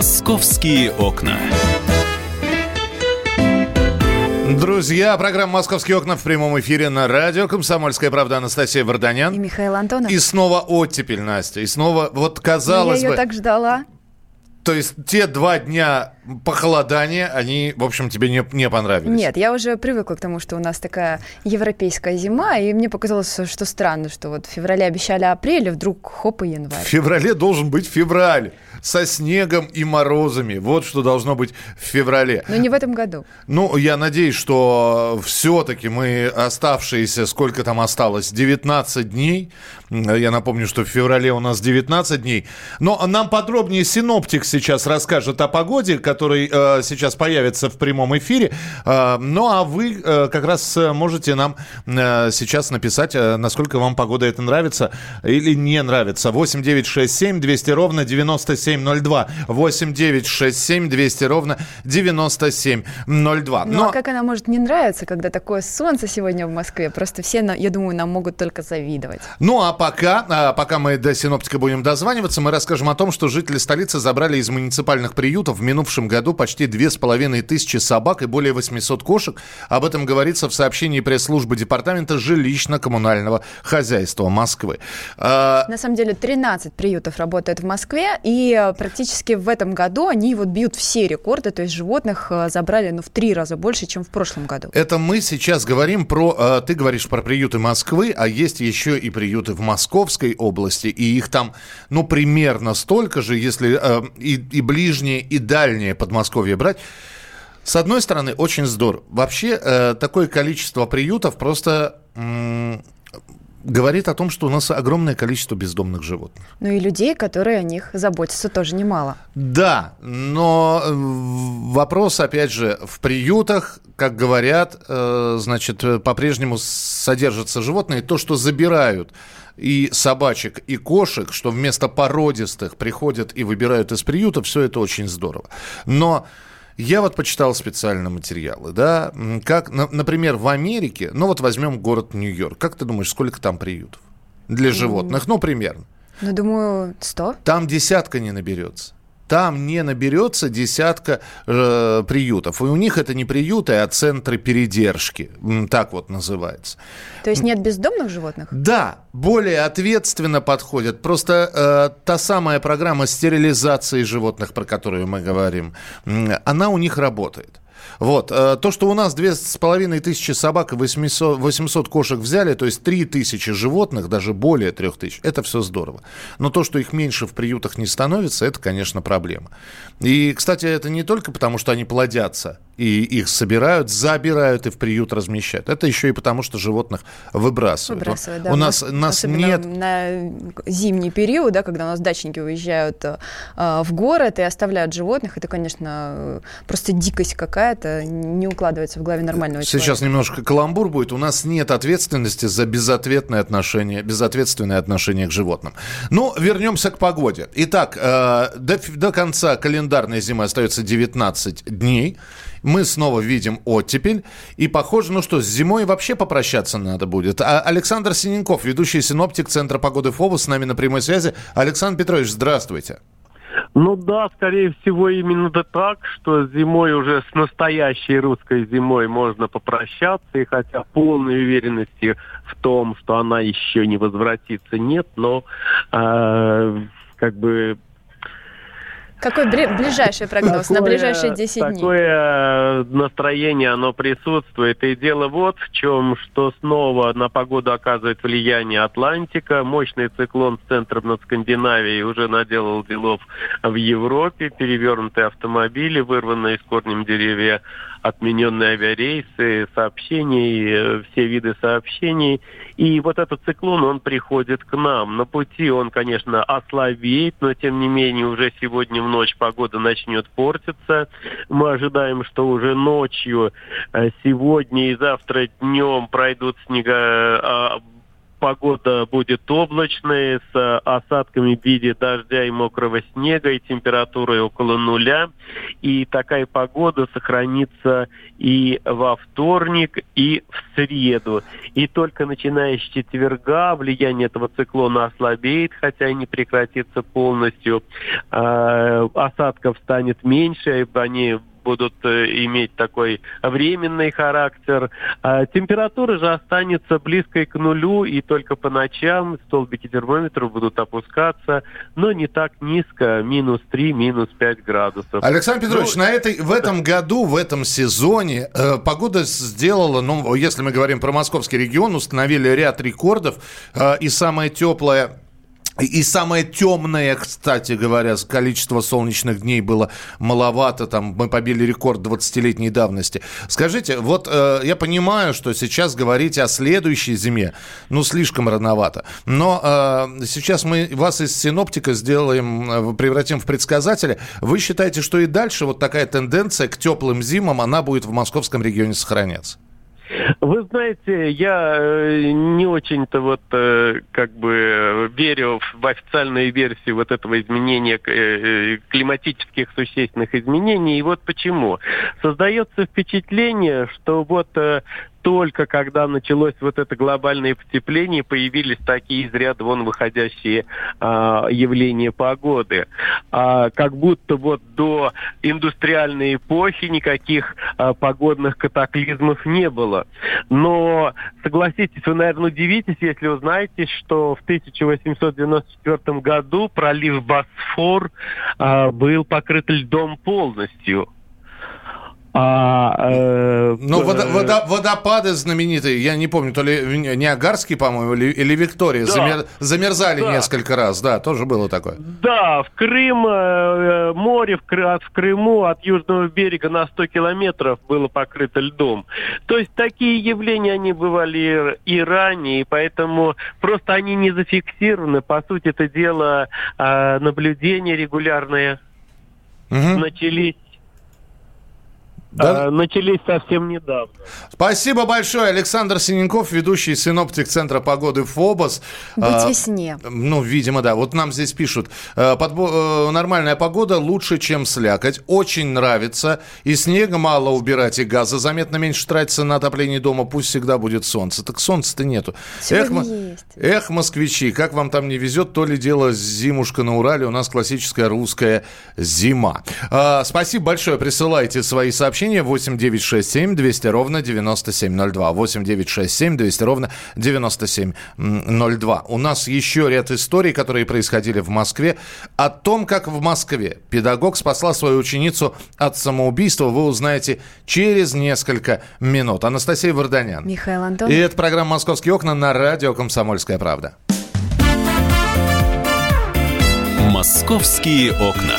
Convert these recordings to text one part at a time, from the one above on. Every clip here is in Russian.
Московские окна. Друзья, программа «Московские окна» в прямом эфире на радио «Комсомольская правда» Анастасия Варданян. И Михаил Антонов. И снова оттепель, Настя. И снова, вот Но казалось я ее бы... так ждала. То есть те два дня похолодания, они, в общем, тебе не, не понравились? Нет, я уже привыкла к тому, что у нас такая европейская зима, и мне показалось, что странно, что вот в феврале обещали апрель, и вдруг хоп и В январь. феврале должен быть февраль со снегом и морозами. Вот что должно быть в феврале. Но не в этом году. Ну, я надеюсь, что все-таки мы оставшиеся, сколько там осталось, 19 дней. Я напомню, что в феврале у нас 19 дней. Но нам подробнее синоптик сейчас расскажет о погоде, который э, сейчас появится в прямом эфире. Э, ну, а вы э, как раз э, можете нам э, сейчас написать, э, насколько вам погода это нравится или не нравится. 8 9 6 7 200 ровно 9702. 8 9 6 7 200 ровно 9702. Ну а как она может не нравиться, когда такое солнце сегодня в Москве? Просто все, я думаю, нам могут только завидовать. Ну а пока, а, пока мы до синоптика будем дозваниваться, мы расскажем о том, что жители столицы забрали из муниципальных приютов в минувшем году почти две с половиной тысячи собак и более 800 кошек. Об этом говорится в сообщении пресс-службы Департамента жилищно-коммунального хозяйства Москвы. А, На самом деле 13 приютов работают в Москве, и э, практически в этом году они вот бьют все рекорды, то есть животных э, забрали ну, в три раза больше, чем в прошлом году. Это мы сейчас говорим про... э, Ты говоришь про приюты Москвы, а есть еще и приюты в Московской области, и их там, ну, примерно столько же, если и, и ближнее, и дальнее Подмосковье брать. С одной стороны, очень здорово. Вообще, такое количество приютов просто говорит о том, что у нас огромное количество бездомных животных. Ну и людей, которые о них заботятся, тоже немало. Да, но э, вопрос, опять же, в приютах, как говорят, э, значит, э, по-прежнему содержатся животные. То, что забирают и собачек, и кошек, что вместо породистых приходят и выбирают из приюта, все это очень здорово. Но я вот почитал специально материалы, да, как, на- например, в Америке, ну вот возьмем город Нью-Йорк, как ты думаешь, сколько там приютов для животных? Ну, примерно. Ну, думаю, 100. Там десятка не наберется. Там не наберется десятка э, приютов. И у них это не приюты, а центры передержки. Так вот называется. То есть нет бездомных животных? Да, более ответственно подходят. Просто э, та самая программа стерилизации животных, про которую мы говорим, она у них работает. Вот. э, То, что у нас две с половиной тысячи собак и 800, 800 кошек взяли, то есть три тысячи животных, даже более трех тысяч, это все здорово. Но то, что их меньше в приютах не становится, это, конечно, проблема. И, кстати, это не только потому, что они плодятся, и их собирают, забирают и в приют размещают. Это еще и потому, что животных выбрасывают. Выбрасывают, да. У нас, нас особенно нет на зимний период, да, когда у нас дачники уезжают э, в город и оставляют животных, это, конечно, э, просто дикость какая-то, не укладывается в голове нормального Сейчас человека. немножко каламбур будет. У нас нет ответственности за безответное отношение, безответственное отношение к животным. Ну, вернемся к погоде. Итак, э, до, до конца календарной зимы остается 19 дней. Мы снова видим оттепель. И похоже, ну что, с зимой вообще попрощаться надо будет. А Александр Синенков, ведущий синоптик Центра погоды ФОБУС, с нами на прямой связи. Александр Петрович, здравствуйте. Ну да, скорее всего, именно так, что зимой уже с настоящей русской зимой можно попрощаться, и хотя полной уверенности в том, что она еще не возвратится, нет, но э, как бы Какой ближайший прогноз на Такое- ближайшие 10 дней? Такое э, настроение, оно присутствует. И дело вот в чем, что снова на погоду оказывает влияние Атлантика. Мощный циклон с центром над Скандинавией уже наделал делов в Европе. Перевернутые автомобили, вырванные с корнем деревья, отмененные авиарейсы, сообщений, э, все виды сообщений. И вот этот циклон, он приходит к нам. На пути он, конечно, ослабеет, но тем не менее уже сегодня в ночь погода начнет портиться. Мы ожидаем, что уже ночью, э, сегодня и завтра днем пройдут снега, а, погода будет облачной, с осадками в виде дождя и мокрого снега, и температурой около нуля. И такая погода сохранится и во вторник, и в среду. И только начиная с четверга влияние этого циклона ослабеет, хотя и не прекратится полностью. Э, осадков станет меньше, они будут э, иметь такой временный характер. А температура же останется близкой к нулю, и только по ночам столбики термометров будут опускаться, но не так низко, минус 3, минус 5 градусов. Александр Петрович, ну, на этой, в этом году, в этом сезоне э, погода сделала, ну, если мы говорим про московский регион, установили ряд рекордов, э, и самое теплое и самое темное, кстати говоря, количество солнечных дней было маловато. Там мы побили рекорд 20-летней давности. Скажите, вот э, я понимаю, что сейчас говорить о следующей зиме, ну, слишком рановато. Но э, сейчас мы вас из синоптика сделаем, э, превратим в предсказателя. Вы считаете, что и дальше вот такая тенденция к теплым зимам, она будет в московском регионе сохраняться? Вы знаете, я э, не очень-то вот э, как бы верю в официальную версию вот этого изменения э, климатических существенных изменений. И вот почему. Создается впечатление, что вот только когда началось вот это глобальное потепление, появились такие из ряда вон выходящие а, явления погоды. А, как будто вот до индустриальной эпохи никаких а, погодных катаклизмов не было. Но, согласитесь, вы, наверное, удивитесь, если узнаете, что в 1894 году пролив Босфор а, был покрыт льдом полностью. А, э, ну, водо, э, водо, водопады знаменитые, я не помню, то ли Ниагарский, по-моему, или, или Виктория, да. замер, замерзали да. несколько раз, да, тоже было такое. Да, в Крым, э, э море в, в Крыму от южного берега на 100 километров было покрыто льдом. То есть такие явления, они бывали и ранее, и поэтому просто они не зафиксированы. По сути, это дело э, наблюдения регулярные угу. начались да? А, начались совсем недавно. Спасибо большое. Александр Синенков, ведущий синоптик Центра погоды ФОБОС. Быть а, весне. Ну, видимо, да. Вот нам здесь пишут. А, подбо... Нормальная погода лучше, чем слякоть. Очень нравится. И снега мало убирать, и газа заметно меньше тратится на отопление дома. Пусть всегда будет солнце. Так солнца-то нету. Эх, есть. Эх, москвичи, как вам там не везет, то ли дело зимушка на Урале. У нас классическая русская зима. А, спасибо большое. Присылайте свои сообщения сообщение 8 9 6 7 200 ровно 9702. 8 9 6 7 200 ровно 9702. У нас еще ряд историй, которые происходили в Москве. О том, как в Москве педагог спасла свою ученицу от самоубийства, вы узнаете через несколько минут. Анастасия Варданян. Михаил Антон. И это программа «Московские окна» на радио «Комсомольская правда». «Московские окна».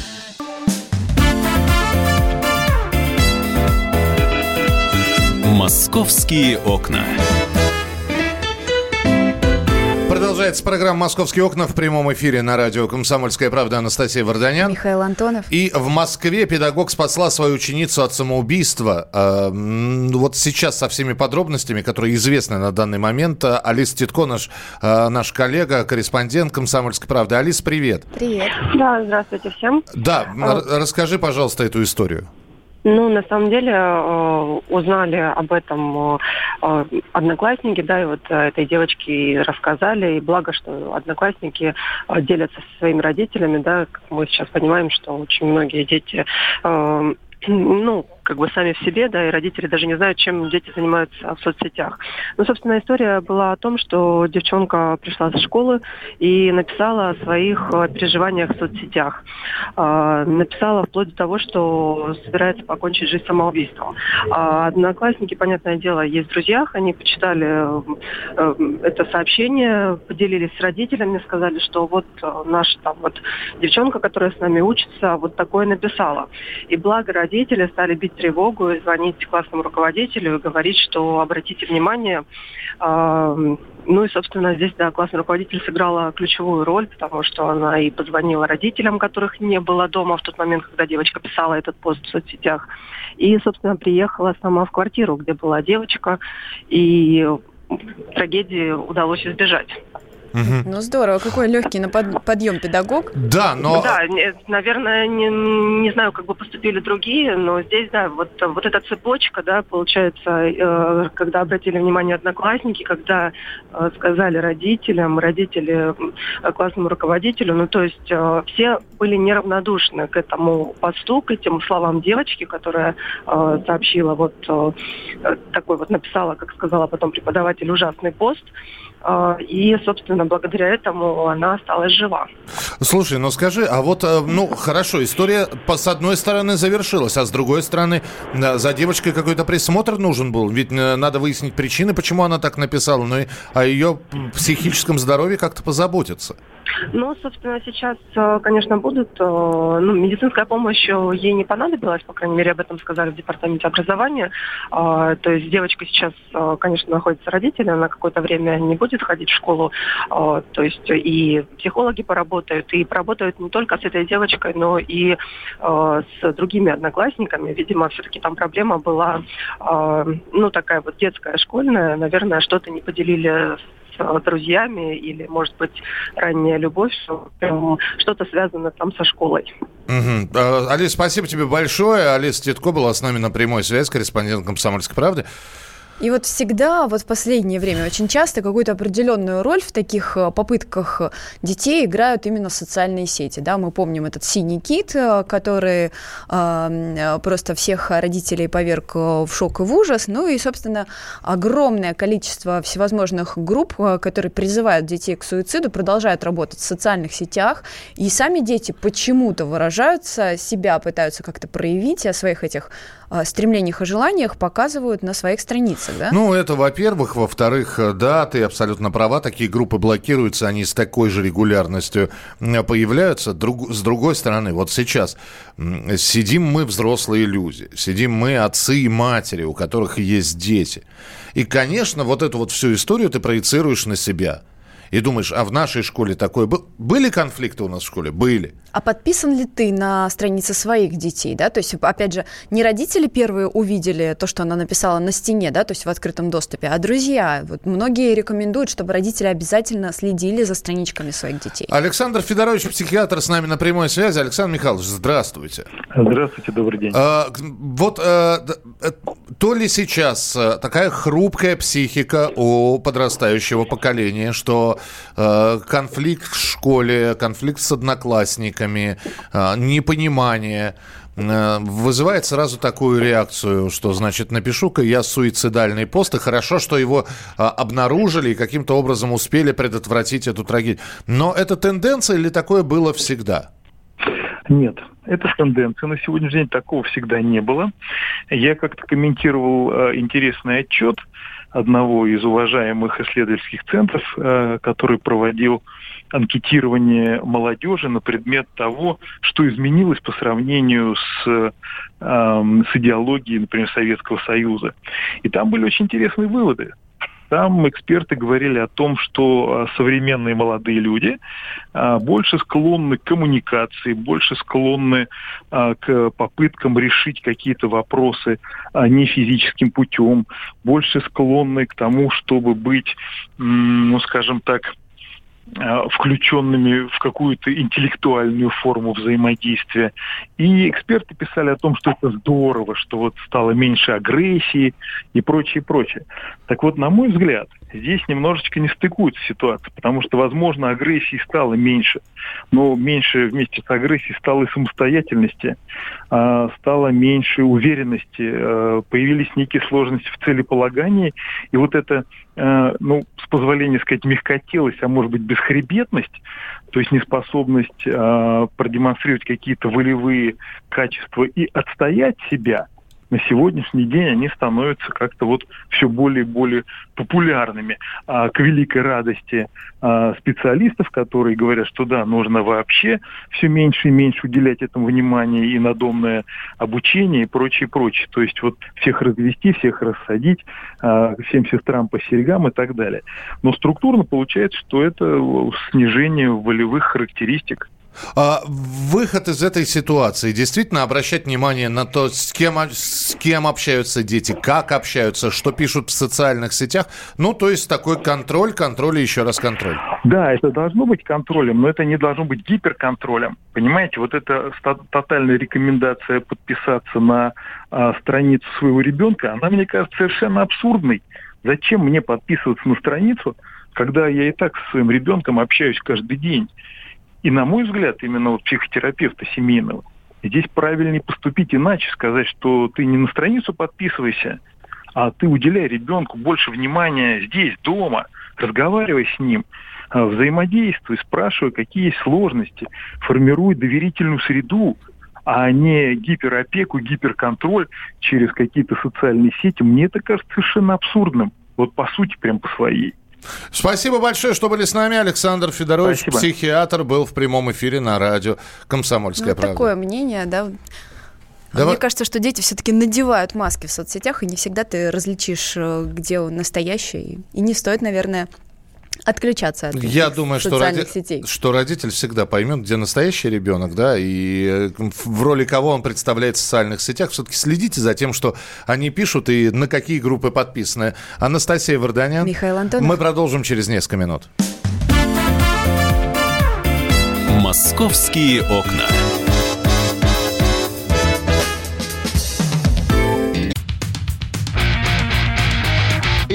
«Московские окна». Продолжается программа «Московские окна» в прямом эфире на радио «Комсомольская правда» Анастасия Варданян. Михаил Антонов. И в Москве педагог спасла свою ученицу от самоубийства. А, вот сейчас со всеми подробностями, которые известны на данный момент, Алиса Титко, наш, а, наш коллега, корреспондент «Комсомольской правды». Алис, привет. Привет. Да, здравствуйте всем. Да, а... расскажи, пожалуйста, эту историю. Ну, на самом деле, э, узнали об этом э, одноклассники, да, и вот этой девочке рассказали, и благо, что одноклассники э, делятся со своими родителями, да, мы сейчас понимаем, что очень многие дети ну, как бы сами в себе, да, и родители даже не знают, чем дети занимаются в соцсетях. Ну, собственно, история была о том, что девчонка пришла со школы и написала о своих э, переживаниях в соцсетях. Э, написала вплоть до того, что собирается покончить жизнь самоубийством. А одноклассники, понятное дело, есть в друзьях, они почитали э, это сообщение, поделились с родителями, сказали, что вот э, наша там вот девчонка, которая с нами учится, вот такое написала. И благо родители стали бить тревогу и звонить классному руководителю и говорить, что обратите внимание, э, ну и, собственно, здесь, да, классный руководитель сыграла ключевую роль, потому что она и позвонила родителям, которых не было дома в тот момент, когда девочка писала этот пост в соцсетях. И, собственно, приехала сама в квартиру, где была девочка, и трагедии удалось избежать. Угу. Ну здорово, какой легкий на под, подъем педагог. Да, но... Да, наверное, не, не знаю, как бы поступили другие, но здесь, да, вот, вот эта цепочка, да, получается, э, когда обратили внимание одноклассники, когда э, сказали родителям, родители э, классному руководителю, ну то есть э, все были неравнодушны к этому посту, к этим словам девочки, которая э, сообщила вот э, такой вот, написала, как сказала потом преподаватель, ужасный пост, и, собственно, благодаря этому она осталась жива. Слушай, ну скажи, а вот, э, ну, хорошо, история с одной стороны завершилась, а с другой стороны за девочкой какой-то присмотр нужен был, ведь э, надо выяснить причины, почему она так написала, ну и о ее психическом здоровье как-то позаботиться. Ну, собственно, сейчас, э, конечно, будут. Ну, медицинская помощь ей не понадобилась, по крайней мере, об этом сказали в департаменте образования. То есть девочка сейчас, конечно, находится родители, она какое-то время не будет ходить в школу, то есть и психологи поработают, и поработают не только с этой девочкой, но и с другими одноклассниками. Видимо, все-таки там проблема была, ну, такая вот детская, школьная. Наверное, что-то не поделили с друзьями или, может быть, ранняя любовь, что-то связано там со школой. Угу. Алис, спасибо тебе большое. Алиса Титко была с нами на прямой связи, корреспондент «Комсомольской правды». И вот всегда, вот в последнее время очень часто какую-то определенную роль в таких э, попытках детей играют именно социальные сети. Да? Мы помним этот синий кит, э, который э, просто всех родителей поверг в шок и в ужас. Ну и, собственно, огромное количество всевозможных групп, которые призывают детей к суициду, продолжают работать в социальных сетях. И сами дети почему-то выражаются, себя пытаются как-то проявить о своих этих стремлениях и желаниях, показывают на своих страницах да? Ну, это, во-первых. Во-вторых, э, да, ты абсолютно права. Такие группы блокируются, они с такой же регулярностью появляются. Друг, с другой стороны, вот сейчас сидим мы, взрослые люди, сидим мы, отцы и матери, у которых есть дети. И, конечно, вот эту вот всю историю ты проецируешь на себя – и думаешь, а в нашей школе такое было? Были конфликты у нас в школе? Были. А подписан ли ты на странице своих детей, да? То есть, опять же, не родители первые увидели то, что она написала на стене, да, то есть в открытом доступе, а друзья. Вот многие рекомендуют, чтобы родители обязательно следили за страничками своих детей. Александр Федорович, психиатр, с нами на прямой связи. Александр Михайлович, здравствуйте. Здравствуйте, добрый день. А, вот а, то ли сейчас э, такая хрупкая психика у подрастающего поколения, что Э, конфликт в школе, конфликт с одноклассниками, э, непонимание э, вызывает сразу такую реакцию, что, значит, напишу-ка я суицидальный пост, и хорошо, что его обнаружили и каким-то образом успели предотвратить эту трагедию. Но это тенденция или такое было всегда? Нет, это тенденция. На сегодняшний день такого всегда не было. Я как-то комментировал интересный отчет одного из уважаемых исследовательских центров, который проводил анкетирование молодежи на предмет того, что изменилось по сравнению с, э, с идеологией, например, Советского Союза. И там были очень интересные выводы. Там эксперты говорили о том, что а, современные молодые люди а, больше склонны к коммуникации, больше склонны а, к попыткам решить какие-то вопросы не физическим путем, больше склонны к тому, чтобы быть, ну, скажем так, Э, включенными в какую-то интеллектуальную форму взаимодействия. И эксперты писали о том, что это здорово, что вот стало меньше агрессии и прочее, прочее. Так вот, на мой взгляд, здесь немножечко не стыкуется ситуация, потому что, возможно, агрессии стало меньше, но меньше вместе с агрессией стало и самостоятельности, а, стало меньше уверенности, э, появились некие сложности в целеполагании, и вот это Э, ну, с позволения сказать, мягкотелость, а может быть бесхребетность, то есть неспособность э, продемонстрировать какие-то волевые качества и отстоять себя – на сегодняшний день они становятся как-то вот все более и более популярными. А к великой радости а, специалистов, которые говорят, что да, нужно вообще все меньше и меньше уделять этому внимание и надомное обучение и прочее, прочее. То есть вот всех развести, всех рассадить, а, всем сестрам по серьгам и так далее. Но структурно получается, что это снижение волевых характеристик а, выход из этой ситуации действительно обращать внимание на то, с кем, с кем общаются дети, как общаются, что пишут в социальных сетях. Ну, то есть такой контроль, контроль и еще раз контроль. Да, это должно быть контролем, но это не должно быть гиперконтролем. Понимаете, вот эта тотальная рекомендация подписаться на а, страницу своего ребенка, она, мне кажется, совершенно абсурдной. Зачем мне подписываться на страницу, когда я и так со своим ребенком общаюсь каждый день? И, на мой взгляд, именно вот психотерапевта семейного, здесь правильнее поступить иначе, сказать, что ты не на страницу подписывайся, а ты уделяй ребенку больше внимания здесь, дома, разговаривай с ним, а, взаимодействуй, спрашивай, какие есть сложности, формируй доверительную среду, а не гиперопеку, гиперконтроль через какие-то социальные сети. Мне это кажется совершенно абсурдным. Вот по сути, прям по своей. Спасибо большое, что были с нами. Александр Федорович, Спасибо. психиатр, был в прямом эфире на радио «Комсомольская ну, правда». Такое мнение, да. Давай. Мне кажется, что дети все-таки надевают маски в соцсетях, и не всегда ты различишь, э, где он настоящий. И не стоит, наверное, отключаться от Я думаю, что, роди... сетей. что родитель всегда поймет, где настоящий ребенок, да, и э, в роли кого он представляет в социальных сетях. Все-таки следите за тем, что они пишут и на какие группы подписаны. Анастасия Варданян. Михаил Антонов. Мы продолжим через несколько минут. Московские окна.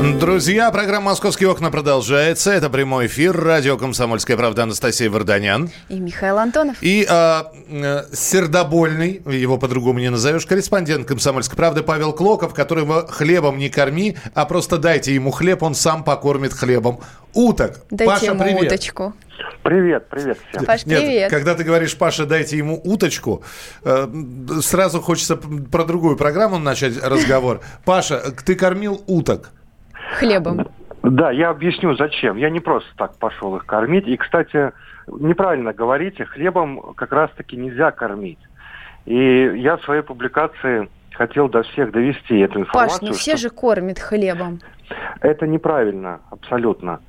Друзья, программа «Московские окна» продолжается. Это прямой эфир. Радио «Комсомольская правда» Анастасия Варданян. И Михаил Антонов. И а, э, сердобольный, его по-другому не назовешь, корреспондент «Комсомольской правды» Павел Клоков, которого хлебом не корми, а просто дайте ему хлеб, он сам покормит хлебом уток. Дайте Паша, ему привет. уточку. Привет, привет всем. Паш, Нет, привет. Когда ты говоришь, Паша, дайте ему уточку, э, сразу хочется про другую программу начать разговор. Паша, ты кормил уток? Хлебом. Да, я объясню, зачем. Я не просто так пошел их кормить. И, кстати, неправильно говорите, хлебом как раз-таки нельзя кормить. И я в своей публикации хотел до всех довести эту информацию. Паш, ну все же кормят хлебом. Это неправильно, абсолютно.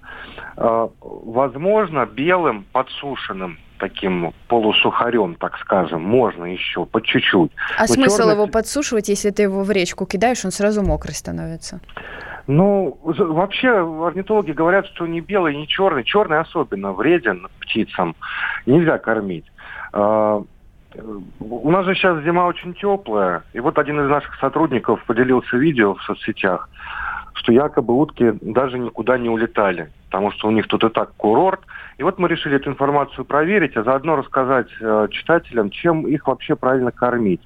А, возможно, белым подсушенным таким полусухарем, так скажем, можно еще по чуть-чуть. А Но смысл черный... его подсушивать, если ты его в речку кидаешь, он сразу мокрый становится? Ну, вообще орнитологи говорят, что ни белый, ни черный, черный особенно вреден птицам, нельзя кормить. А, у нас же сейчас зима очень теплая, и вот один из наших сотрудников поделился видео в соцсетях, что якобы утки даже никуда не улетали, потому что у них тут и так курорт. И вот мы решили эту информацию проверить, а заодно рассказать э, читателям, чем их вообще правильно кормить.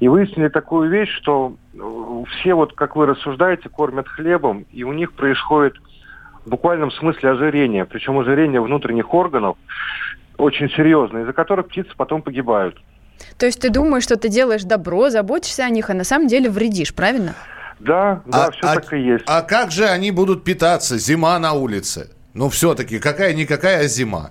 И выяснили такую вещь, что э, все, вот как вы рассуждаете, кормят хлебом, и у них происходит в буквальном смысле ожирение. Причем ожирение внутренних органов очень серьезное, из-за которых птицы потом погибают. То есть ты думаешь, что ты делаешь добро, заботишься о них, а на самом деле вредишь, правильно? Да, да, а, все а, так и есть. А как же они будут питаться? Зима на улице. Ну, все-таки, какая-никакая зима.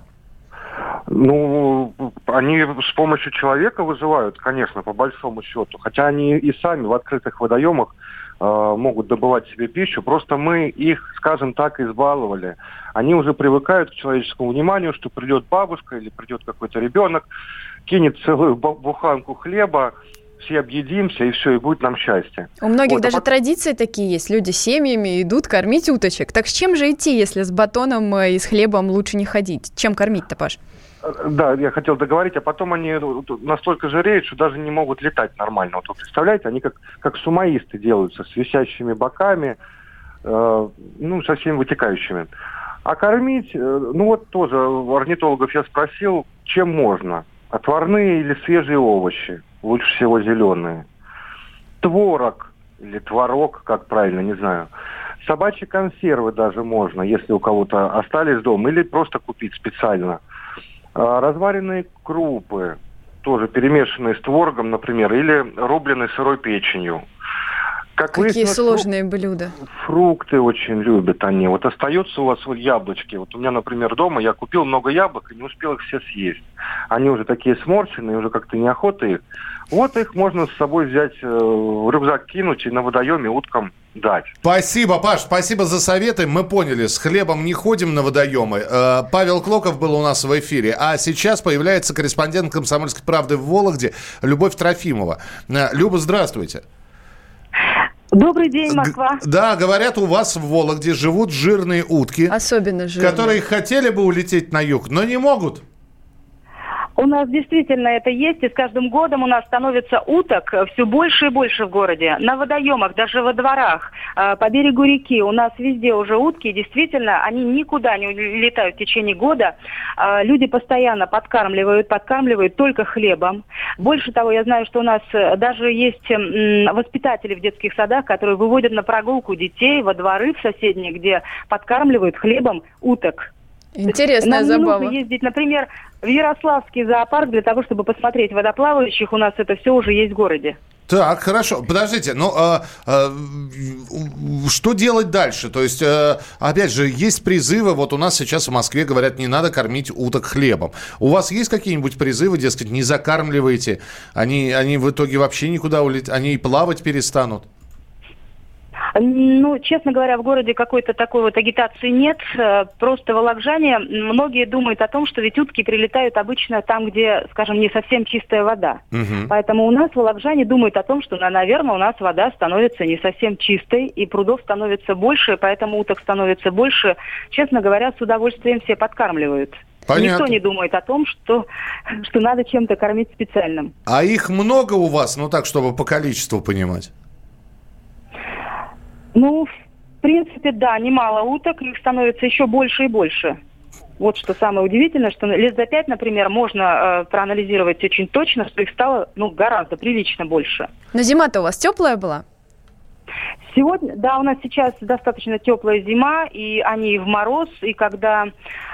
Ну, они с помощью человека выживают, конечно, по большому счету. Хотя они и сами в открытых водоемах э, могут добывать себе пищу. Просто мы их, скажем так, избаловали. Они уже привыкают к человеческому вниманию, что придет бабушка или придет какой-то ребенок, кинет целую буханку хлеба, все объедимся, и все, и будет нам счастье. У многих вот, а даже а... традиции такие есть. Люди семьями идут кормить уточек. Так с чем же идти, если с батоном и с хлебом лучше не ходить? Чем кормить-то, Паш? Да, я хотел договорить, а потом они настолько жиреют, что даже не могут летать нормально. Вот вы представляете, они как, как сумаисты делаются, с висящими боками, э, ну, со всеми вытекающими. А кормить, э, ну вот тоже орнитологов я спросил, чем можно. Отварные или свежие овощи, лучше всего зеленые. Творог или творог, как правильно, не знаю. Собачьи консервы даже можно, если у кого-то остались дома, или просто купить специально – разваренные крупы, тоже перемешанные с творогом, например, или рубленой сырой печенью. Как Какие сложные фру... блюда. Фрукты очень любят они. Вот остаются у вас вот яблочки. Вот у меня, например, дома я купил много яблок и не успел их все съесть. Они уже такие сморщенные, уже как-то неохота их. Вот их можно с собой взять, э, в рюкзак кинуть и на водоеме уткам дать. Спасибо, Паш, спасибо за советы. Мы поняли, с хлебом не ходим на водоемы. Э, Павел Клоков был у нас в эфире. А сейчас появляется корреспондент «Комсомольской правды» в Вологде Любовь Трофимова. Э, Люба, здравствуйте. Добрый день, Москва. Г- да, говорят, у вас в Вологде живут жирные утки. Особенно жирные. Которые хотели бы улететь на юг, но не могут. У нас действительно это есть, и с каждым годом у нас становится уток все больше и больше в городе. На водоемах, даже во дворах, а, по берегу реки у нас везде уже утки. Действительно, они никуда не летают в течение года. А, люди постоянно подкармливают, подкармливают только хлебом. Больше того, я знаю, что у нас э, даже есть воспитатели в детских садах, которые выводят на прогулку детей во дворы в соседние, где подкармливают хлебом уток. Интересная Нам забава. не нужно ездить, например, в Ярославский зоопарк для того, чтобы посмотреть водоплавающих. У нас это все уже есть в городе. Так, хорошо. Подождите, ну а, а, что делать дальше? То есть, а, опять же, есть призывы. Вот у нас сейчас в Москве говорят, не надо кормить уток хлебом. У вас есть какие-нибудь призывы, дескать, не закармливайте? Они, они в итоге вообще никуда улетят, они и плавать перестанут? Ну, честно говоря, в городе какой-то такой вот агитации нет. Э, просто волокжане, многие думают о том, что ведь утки прилетают обычно там, где, скажем, не совсем чистая вода. Угу. Поэтому у нас волокжане думают о том, что, наверное, у нас вода становится не совсем чистой, и прудов становится больше, поэтому уток становится больше. Честно говоря, с удовольствием все подкармливают. Понятно. Никто не думает о том, что, что надо чем-то кормить специальным. А их много у вас, ну так, чтобы по количеству понимать? Ну, в принципе, да, немало уток, их становится еще больше и больше. Вот что самое удивительное, что лет за пять, например, можно э, проанализировать очень точно, что их стало ну, гораздо прилично больше. Но зима-то у вас теплая была? Сегодня, да, у нас сейчас достаточно теплая зима, и они в мороз, и когда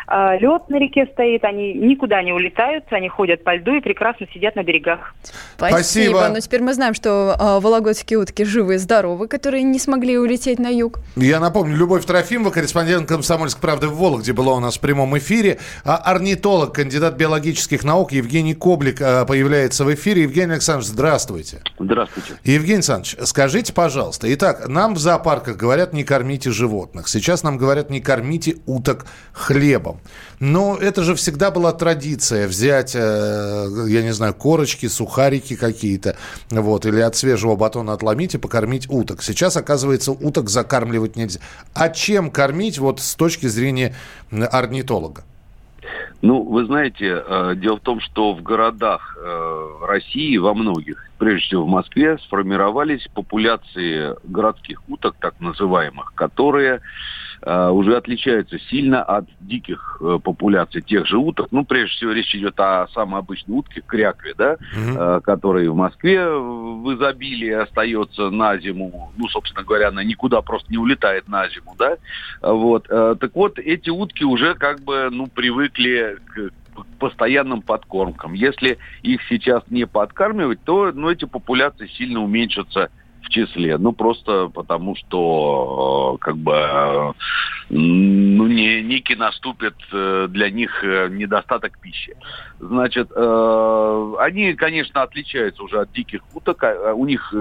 э, лед на реке стоит, они никуда не улетают, они ходят по льду и прекрасно сидят на берегах. Спасибо. Спасибо. Ну, теперь мы знаем, что э, вологодские утки живы и здоровы, которые не смогли улететь на юг. Я напомню, Любовь Трофимова, корреспондент «Комсомольской правды» в Вологде, была у нас в прямом эфире. А орнитолог, кандидат биологических наук Евгений Коблик э, появляется в эфире. Евгений Александрович, здравствуйте. Здравствуйте. Евгений Александрович, скажите, пожалуйста, итак, нам в зоопарках говорят, не кормите животных. Сейчас нам говорят, не кормите уток хлебом. Но это же всегда была традиция взять, э, я не знаю, корочки, сухарики какие-то, вот, или от свежего батона отломить и покормить уток. Сейчас, оказывается, уток закармливать нельзя. А чем кормить вот с точки зрения орнитолога? Ну, вы знаете, э, дело в том, что в городах э, России, во многих, прежде всего в Москве, сформировались популяции городских уток, так называемых, которые уже отличаются сильно от диких э, популяций тех же уток. Ну, прежде всего, речь идет о самой обычной утке, крякве, да, угу. э, которая в Москве в изобилии остается на зиму. Ну, собственно говоря, она никуда просто не улетает на зиму, да. Вот. Э, так вот, эти утки уже как бы, ну, привыкли к постоянным подкормкам. Если их сейчас не подкармливать, то ну, эти популяции сильно уменьшатся в числе. Ну, просто потому что, э, как бы, э, ну, не, некий наступит э, для них недостаток пищи. Значит, они, конечно, отличаются уже от диких уток. А, у них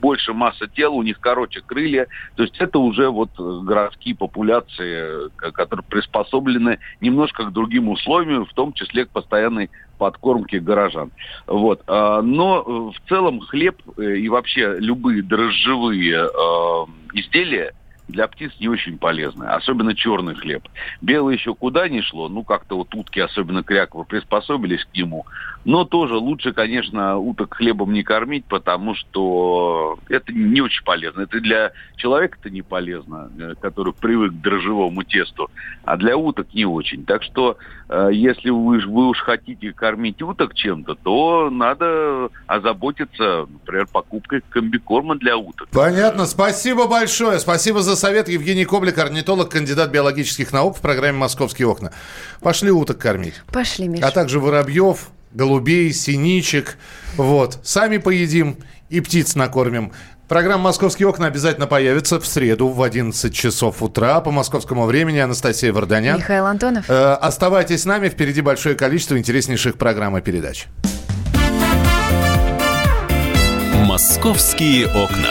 больше масса тела, у них короче крылья. То есть это уже вот городские популяции, которые приспособлены немножко к другим условиям, в том числе к постоянной подкормки горожан. Вот. А, но э, в целом хлеб э, и вообще любые дрожжевые э, изделия – для птиц не очень полезны, особенно черный хлеб. Белый еще куда ни шло, ну как-то вот утки, особенно кряквы, приспособились к нему. Но тоже лучше, конечно, уток хлебом не кормить, потому что это не очень полезно. Это для человека это не полезно, э, который привык к дрожжевому тесту, а для уток не очень. Так что, э, если вы, вы уж хотите кормить уток чем-то, то надо озаботиться, например, покупкой комбикорма для уток. Понятно. Спасибо большое. Спасибо за совет. Евгений Коблик, орнитолог, кандидат биологических наук в программе «Московские окна». Пошли уток кормить. Пошли, Миша. А также воробьев, голубей, синичек. Вот. Сами поедим и птиц накормим. Программа «Московские окна» обязательно появится в среду в 11 часов утра по московскому времени. Анастасия Варданян. Михаил Антонов. Э, оставайтесь с нами. Впереди большое количество интереснейших программ и передач. «Московские окна».